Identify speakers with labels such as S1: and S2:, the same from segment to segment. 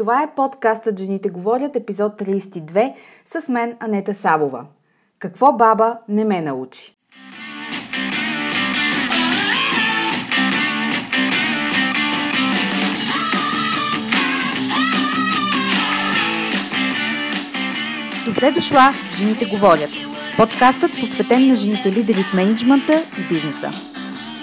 S1: Това е подкастът Жените говорят, епизод 32, с мен Анета Сабова. Какво баба не ме научи? Добре дошла Жените говорят. Подкастът посветен на жените лидери в менеджмента и бизнеса.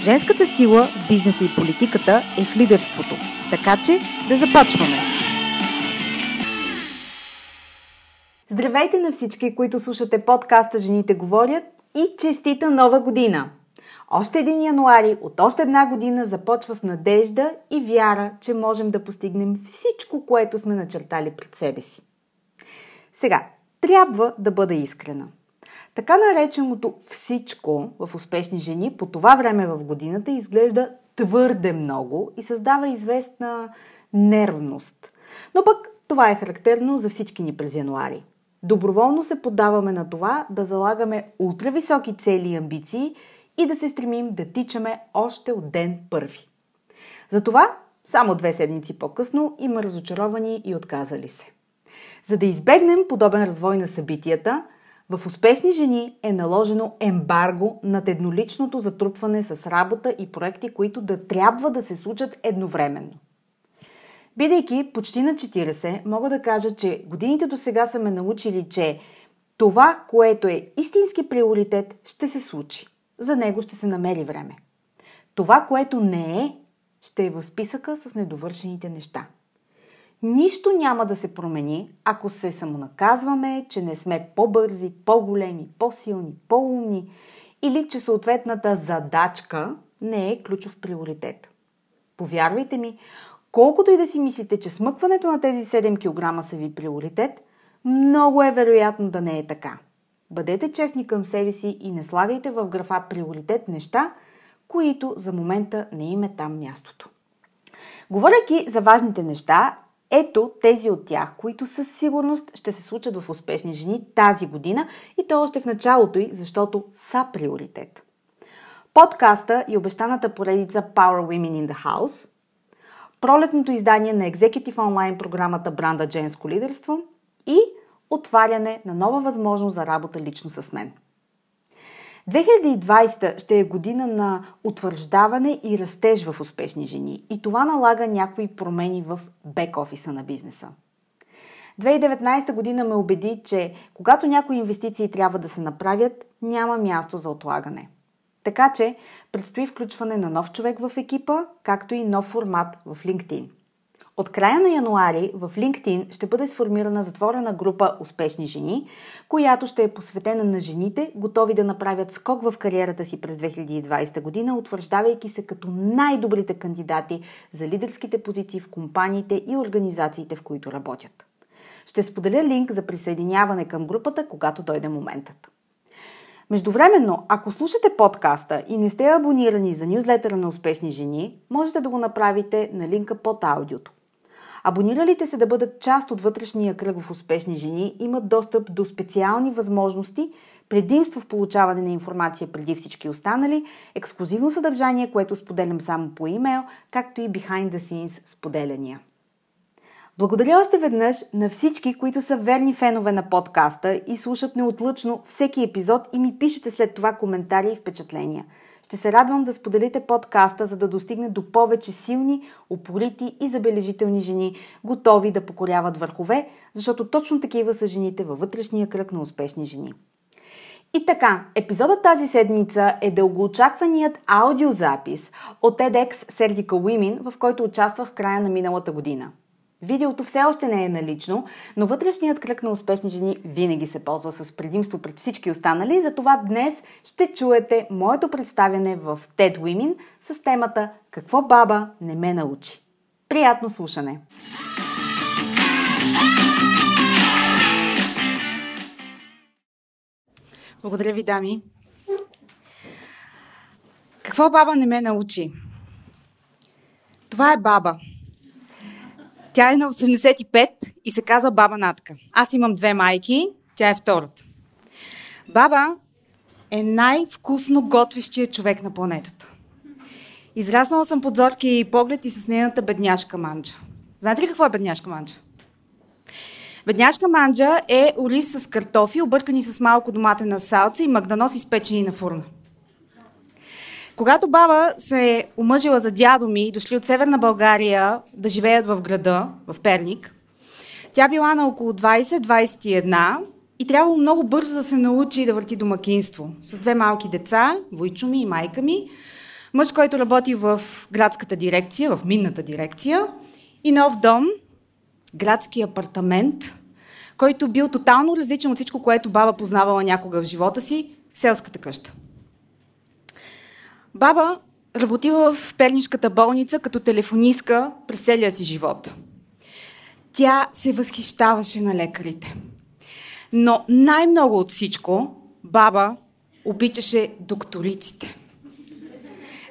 S1: Женската сила в бизнеса и политиката е в лидерството – така че да започваме! Здравейте на всички, които слушате подкаста Жените говорят и честита нова година! Още един януари от още една година започва с надежда и вяра, че можем да постигнем всичко, което сме начертали пред себе си. Сега, трябва да бъда искрена. Така нареченото всичко в успешни жени по това време в годината изглежда твърде много и създава известна нервност. Но пък това е характерно за всички ни през януари. Доброволно се поддаваме на това да залагаме ултрависоки цели и амбиции и да се стремим да тичаме още от ден първи. Затова само две седмици по-късно има разочаровани и отказали се. За да избегнем подобен развой на събитията – в успешни жени е наложено ембарго над едноличното затрупване с работа и проекти, които да трябва да се случат едновременно. Бидейки почти на 40, мога да кажа, че годините до сега са ме научили, че това, което е истински приоритет, ще се случи. За него ще се намери време. Това, което не е, ще е в списъка с недовършените неща. Нищо няма да се промени, ако се самонаказваме, че не сме по-бързи, по-големи, по-силни, по-умни или че съответната задачка не е ключов приоритет. Повярвайте ми, колкото и да си мислите, че смъкването на тези 7 кг са ви приоритет, много е вероятно да не е така. Бъдете честни към себе си и не слагайте в графа приоритет неща, които за момента не им е там мястото. Говоряки за важните неща, ето тези от тях, които със сигурност ще се случат в успешни жени тази година и то още в началото й, защото са приоритет. Подкаста и обещаната поредица Power Women in the House, пролетното издание на Executive Online програмата Бранда Женско лидерство и отваряне на нова възможност за работа лично с мен – 2020 ще е година на утвърждаване и растеж в успешни жени и това налага някои промени в бек-офиса на бизнеса. 2019 година ме убеди, че когато някои инвестиции трябва да се направят, няма място за отлагане. Така че предстои включване на нов човек в екипа, както и нов формат в LinkedIn. От края на януари в LinkedIn ще бъде сформирана затворена група Успешни жени, която ще е посветена на жените, готови да направят скок в кариерата си през 2020 година, утвърждавайки се като най-добрите кандидати за лидерските позиции в компаниите и организациите, в които работят. Ще споделя линк за присъединяване към групата, когато дойде моментът. Междувременно, ако слушате подкаста и не сте абонирани за нюзлетъра на успешни жени, можете да го направите на линка под аудиото. Абониралите се да бъдат част от вътрешния кръг в успешни жени имат достъп до специални възможности, предимство в получаване на информация преди всички останали, ексклюзивно съдържание, което споделям само по имейл, както и behind the scenes споделяния. Благодаря още веднъж на всички, които са верни фенове на подкаста и слушат неотлъчно всеки епизод и ми пишете след това коментари и впечатления – ще се радвам да споделите подкаста, за да достигне до повече силни, упорити и забележителни жени, готови да покоряват върхове, защото точно такива са жените във вътрешния кръг на успешни жени. И така, епизодът тази седмица е дългоочакваният аудиозапис от TEDx Surgical Women, в който участвах в края на миналата година – Видеото все още не е налично, но вътрешният кръг на успешни жени винаги се ползва с предимство пред всички останали, затова днес ще чуете моето представяне в TED Women с темата Какво баба не ме научи. Приятно слушане!
S2: Благодаря ви, дами. Какво баба не ме научи? Това е баба. Тя е на 85 и се казва баба Натка. Аз имам две майки, тя е втората. Баба е най-вкусно готвещия човек на планетата. Израснала съм под зорки и поглед и с нейната бедняшка манджа. Знаете ли какво е бедняшка манджа? Бедняшка манджа е ориз с картофи, объркани с малко доматена салца и магданоз изпечени на фурна. Когато баба се е омъжила за дядо ми и дошли от Северна България да живеят в града, в Перник, тя била на около 20-21 и трябвало много бързо да се научи да върти домакинство. С две малки деца, Войчо ми и майка ми, мъж, който работи в градската дирекция, в минната дирекция, и нов дом, градски апартамент, който бил тотално различен от всичко, което баба познавала някога в живота си, селската къща. Баба работила в Пернишката болница като телефонистка през целия си живот. Тя се възхищаваше на лекарите. Но най-много от всичко баба обичаше докториците.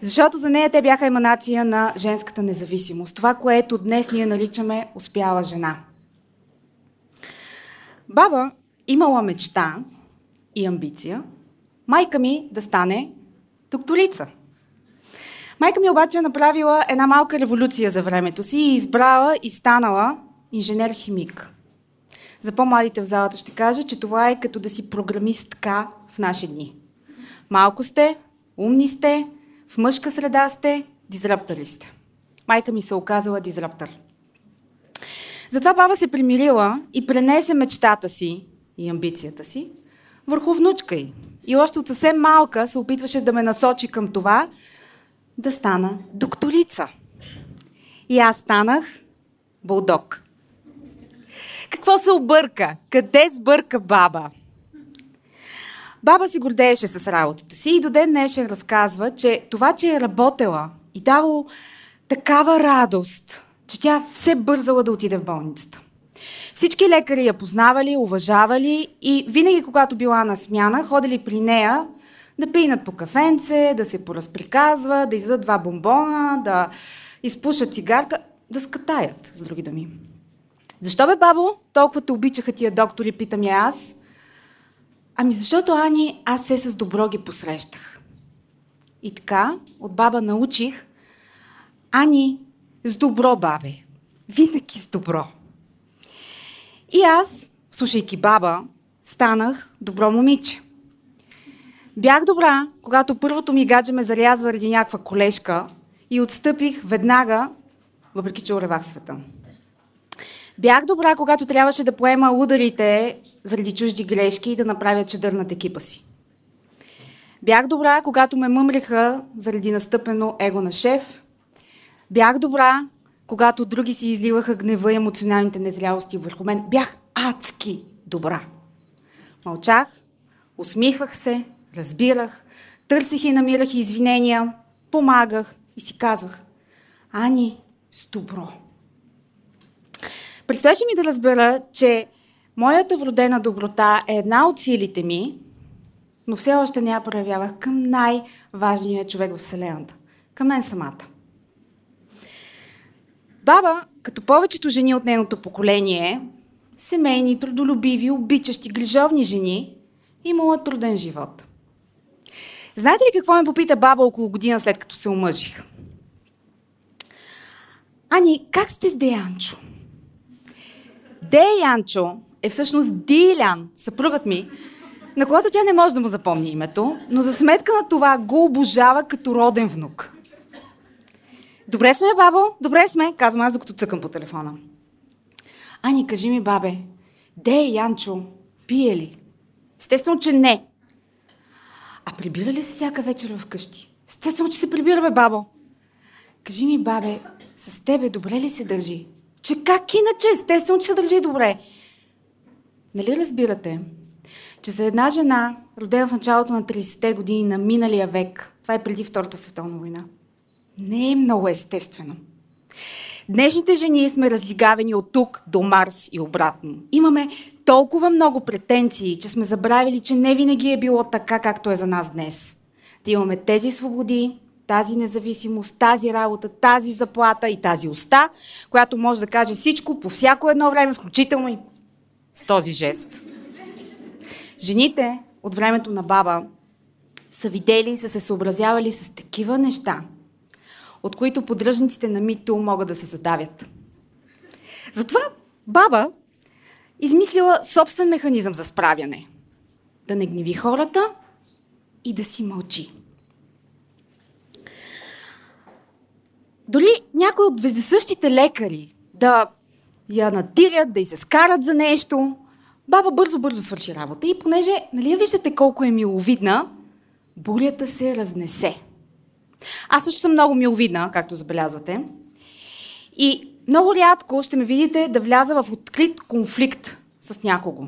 S2: Защото за нея те бяха еманация на женската независимост. Това, което днес ние наричаме успяла жена. Баба имала мечта и амбиция майка ми да стане докторица. Майка ми обаче е направила една малка революция за времето си и избрала и станала инженер-химик. За по-младите в залата ще кажа, че това е като да си програмистка в наши дни. Малко сте, умни сте, в мъжка среда сте, дизраптори сте. Майка ми се оказала дизраптор. Затова баба се примирила и пренесе мечтата си и амбицията си върху внучка й. И още от съвсем малка се опитваше да ме насочи към това да стана докторица. И аз станах булдог. Какво се обърка? Къде сбърка баба? Баба си гордееше с работата си и до ден днешен разказва, че това, че е работела и давало такава радост, че тя все бързала да отиде в болницата. Всички лекари я познавали, уважавали и винаги, когато била на смяна, ходили при нея да пинат по кафенце, да се поразприказва, да изядат два бомбона, да изпушат цигарка, да скатаят, с други думи. Защо бе, бабо, толкова те обичаха тия доктори, питам я аз? Ами защото, Ани, аз се с добро ги посрещах. И така, от баба научих, Ани, с добро, бабе. Винаги с добро. И аз, слушайки баба, станах добро момиче. Бях добра, когато първото ми гадже ме заряза заради някаква колежка и отстъпих веднага, въпреки че уревах света. Бях добра, когато трябваше да поема ударите заради чужди грешки и да направя чедър над екипа си. Бях добра, когато ме мъмриха заради настъпено его на шеф. Бях добра, когато други си изливаха гнева и емоционалните незрялости върху мен. Бях адски добра. Мълчах, усмихвах се, разбирах, търсих и намирах извинения, помагах и си казвах Ани, с добро. Предстоеше ми да разбера, че моята вродена доброта е една от силите ми, но все още не я проявявах към най-важния човек в Вселената. Към мен самата. Баба, като повечето жени от нейното поколение, семейни, трудолюбиви, обичащи, грижовни жени, имала труден живот. Знаете ли какво ме попита баба около година след като се омъжих? Ани, как сте с Деянчо? Деянчо е всъщност Дилян, съпругът ми, на когато тя не може да му запомни името, но за сметка на това го обожава като роден внук. Добре сме, бабо, добре сме, казвам аз, докато цъкам по телефона. Ани, кажи ми, бабе, де е Янчо? Пие ли? Естествено, че не. А прибира ли се всяка вечер вкъщи? Естествено, че се прибира, бе, бабо. Кажи ми, бабе, с тебе добре ли се държи? Че как иначе? Естествено, че се държи добре. Нали разбирате, че за една жена, родена в началото на 30-те години на миналия век, това е преди Втората световна война, не е много естествено. Днешните жени сме разлигавени от тук до Марс и обратно. Имаме толкова много претенции, че сме забравили, че не винаги е било така, както е за нас днес. Да имаме тези свободи, тази независимост, тази работа, тази заплата и тази уста, която може да каже всичко по всяко едно време, включително и с този жест. Жените от времето на баба са видели и са се съобразявали с такива неща, от които поддръжниците на Мито могат да се задавят. Затова баба измислила собствен механизъм за справяне. Да не гневи хората и да си мълчи. Дори някои от вездесъщите лекари да я натирят, да й се скарат за нещо, баба бързо-бързо свърши работа и понеже, нали я виждате колко е миловидна, бурята се разнесе. Аз също съм много миловидна, както забелязвате. И много рядко ще ме видите да вляза в открит конфликт с някого.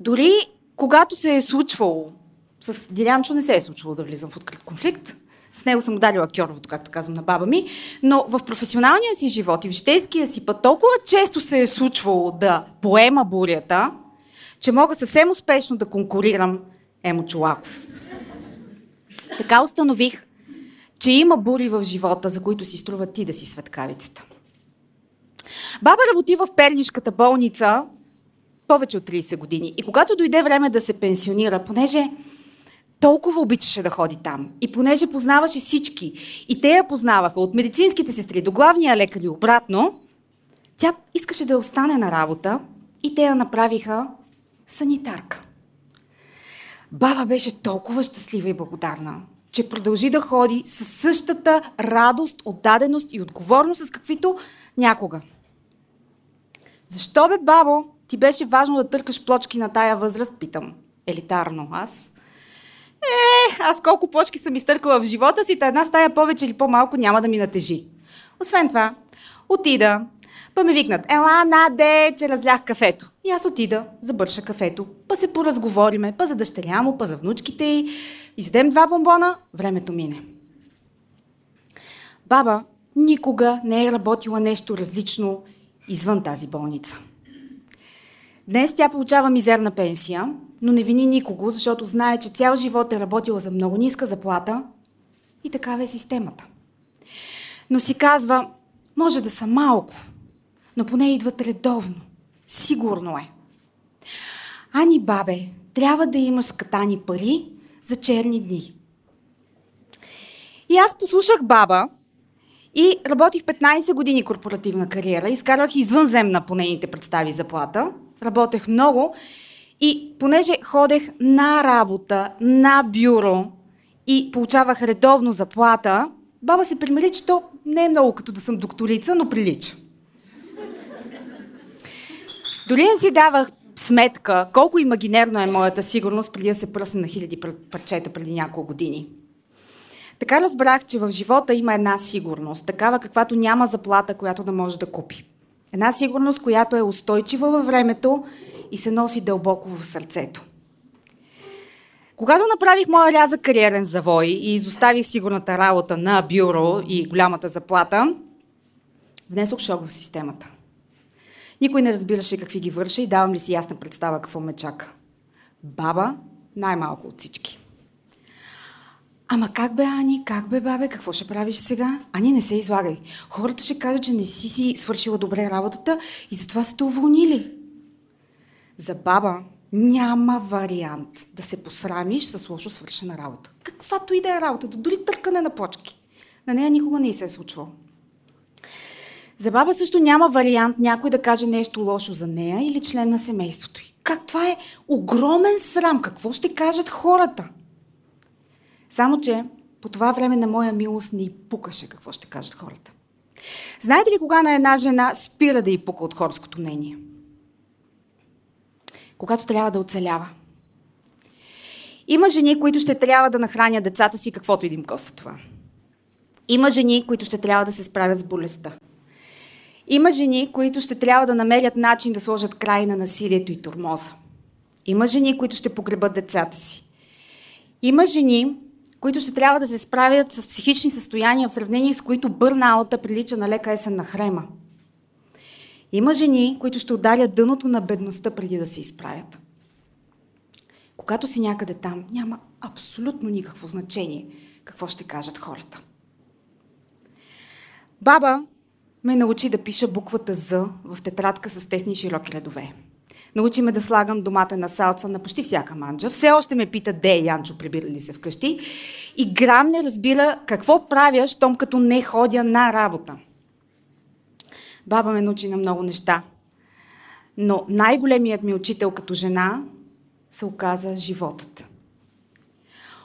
S2: Дори когато се е случвало, с Дилянчо не се е случвало да влизам в открит конфликт, с него съм ударила кьоровото, както казвам на баба ми, но в професионалния си живот и в житейския си път толкова често се е случвало да поема бурята, че мога съвсем успешно да конкурирам Емо Чулаков. Така установих, че има бури в живота, за които си струва ти да си светкавицата. Баба работи в Перлишката болница повече от 30 години. И когато дойде време да се пенсионира, понеже толкова обичаше да ходи там. И понеже познаваше всички, и те я познаваха от медицинските сестри до главния лекар и обратно, тя искаше да остане на работа и те я направиха санитарка. Баба беше толкова щастлива и благодарна, че продължи да ходи със същата радост, отдаденост и отговорност, с каквито някога. Защо бе, бабо, ти беше важно да търкаш плочки на тая възраст, питам. Елитарно аз. Е, аз колко плочки съм изтъркала в живота си, та една стая повече или по-малко няма да ми натежи. Освен това, отида, па ме викнат, ела, наде, че разлях кафето. И аз отида, забърша кафето, па се поразговориме, па за дъщеря му, па за внучките й. Изядем два бомбона, времето мине. Баба никога не е работила нещо различно извън тази болница. Днес тя получава мизерна пенсия, но не вини никого, защото знае, че цял живот е работила за много ниска заплата и такава е системата. Но си казва, може да са малко, но поне идват редовно. Сигурно е. Ани, бабе, трябва да имаш скатани пари за черни дни. И аз послушах баба и работих 15 години корпоративна кариера, изкарвах извънземна по нейните представи заплата, работех много и понеже ходех на работа, на бюро и получавах редовно заплата, баба се примери, че то не е много като да съм докторица, но прилича. Дори не си давах сметка колко имагинерно е моята сигурност преди да се пръсна на хиляди парчета преди няколко години. Така разбрах, че в живота има една сигурност, такава каквато няма заплата, която да може да купи. Една сигурност, която е устойчива във времето и се носи дълбоко в сърцето. Когато направих моя рязък кариерен завой и изоставих сигурната работа на бюро и голямата заплата, внесох шок в системата. Никой не разбираше какви ги върша и давам ли си ясна представа какво ме чака. Баба най-малко от всички. Ама как бе, Ани? Как бе, бабе? Какво ще правиш сега? Ани, не се излагай. Хората ще кажат, че не си си свършила добре работата и затова сте уволнили. За баба няма вариант да се посрамиш с лошо свършена работа. Каквато и да е работата, дори търкане на почки. На нея никога не се е случвало. За баба също няма вариант някой да каже нещо лошо за нея или член на семейството й. Как това е огромен срам? Какво ще кажат хората? Само, че по това време на моя милост й пукаше какво ще кажат хората. Знаете ли кога на една жена спира да й пука от хорското мнение? Когато трябва да оцелява. Има жени, които ще трябва да нахранят децата си, каквото и им коства това. Има жени, които ще трябва да се справят с болестта. Има жени, които ще трябва да намерят начин да сложат край на насилието и тормоза. Има жени, които ще погребат децата си. Има жени, които ще трябва да се справят с психични състояния, в сравнение с които бърнаута прилича на лека есен на хрема. Има жени, които ще ударят дъното на бедността преди да се изправят. Когато си някъде там, няма абсолютно никакво значение какво ще кажат хората. Баба ме научи да пиша буквата З в тетрадка с тесни широки редове. Научи ме да слагам домата на салца на почти всяка манджа. Все още ме пита, де е Янчо, прибира ли се вкъщи. И грам не разбира какво правя, щом като не ходя на работа. Баба ме научи на много неща. Но най-големият ми учител като жена се оказа животът.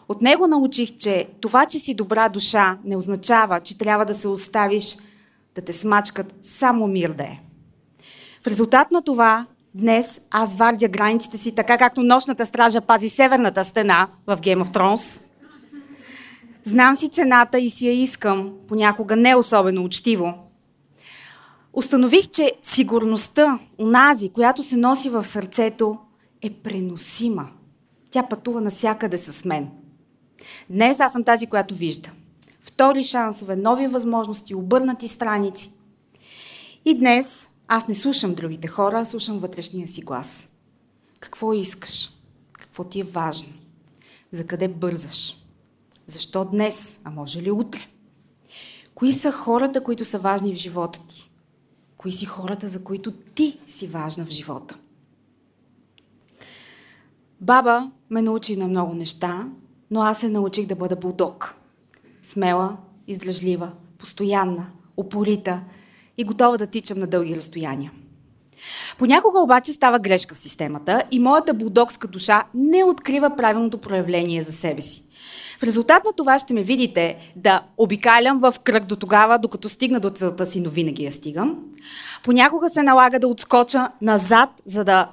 S2: От него научих, че това, че си добра душа, не означава, че трябва да се оставиш да те смачкат само мир да е. В резултат на това, днес аз вардя границите си така, както нощната стража пази северната стена в Game of Thrones. Знам си цената и си я искам, понякога не особено учтиво. Установих, че сигурността, унази, която се носи в сърцето, е преносима. Тя пътува насякъде с мен. Днес аз съм тази, която вижда. Втори шансове, нови възможности, обърнати страници. И днес аз не слушам другите хора, а слушам вътрешния си глас. Какво искаш? Какво ти е важно? За къде бързаш? Защо днес? А може ли утре? Кои са хората, които са важни в живота ти? Кои си хората, за които ти си важна в живота? Баба ме научи на много неща, но аз се научих да бъда булдог. Смела, издръжлива, постоянна, упорита и готова да тичам на дълги разстояния. Понякога обаче става грешка в системата и моята булдогска душа не открива правилното проявление за себе си. В резултат на това ще ме видите да обикалям в кръг до тогава, докато стигна до целта си, но винаги я стигам. Понякога се налага да отскоча назад, за да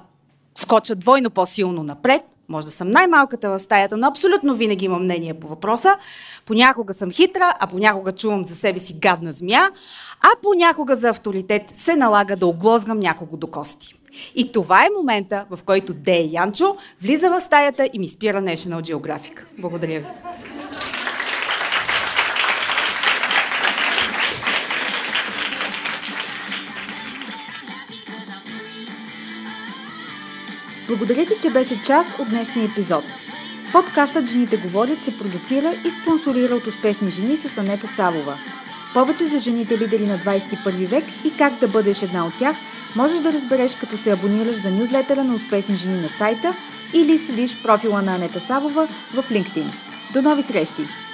S2: скоча двойно по-силно напред. Може да съм най-малката в стаята, но абсолютно винаги имам мнение по въпроса. Понякога съм хитра, а понякога чувам за себе си гадна змия, а понякога за авторитет се налага да оглозгам някого до кости. И това е момента, в който Дей Янчо влиза в стаята и ми спира National Geographic. Благодаря ви.
S1: Благодаря ти, че беше част от днешния епизод. Подкастът Жените говорят се продуцира и спонсорира от успешни жени с Анета Савова. Повече за жените лидери на 21 век и как да бъдеш една от тях можеш да разбереш като се абонираш за нюзлетера на успешни жени на сайта или следиш профила на Анета Савова в LinkedIn. До нови срещи!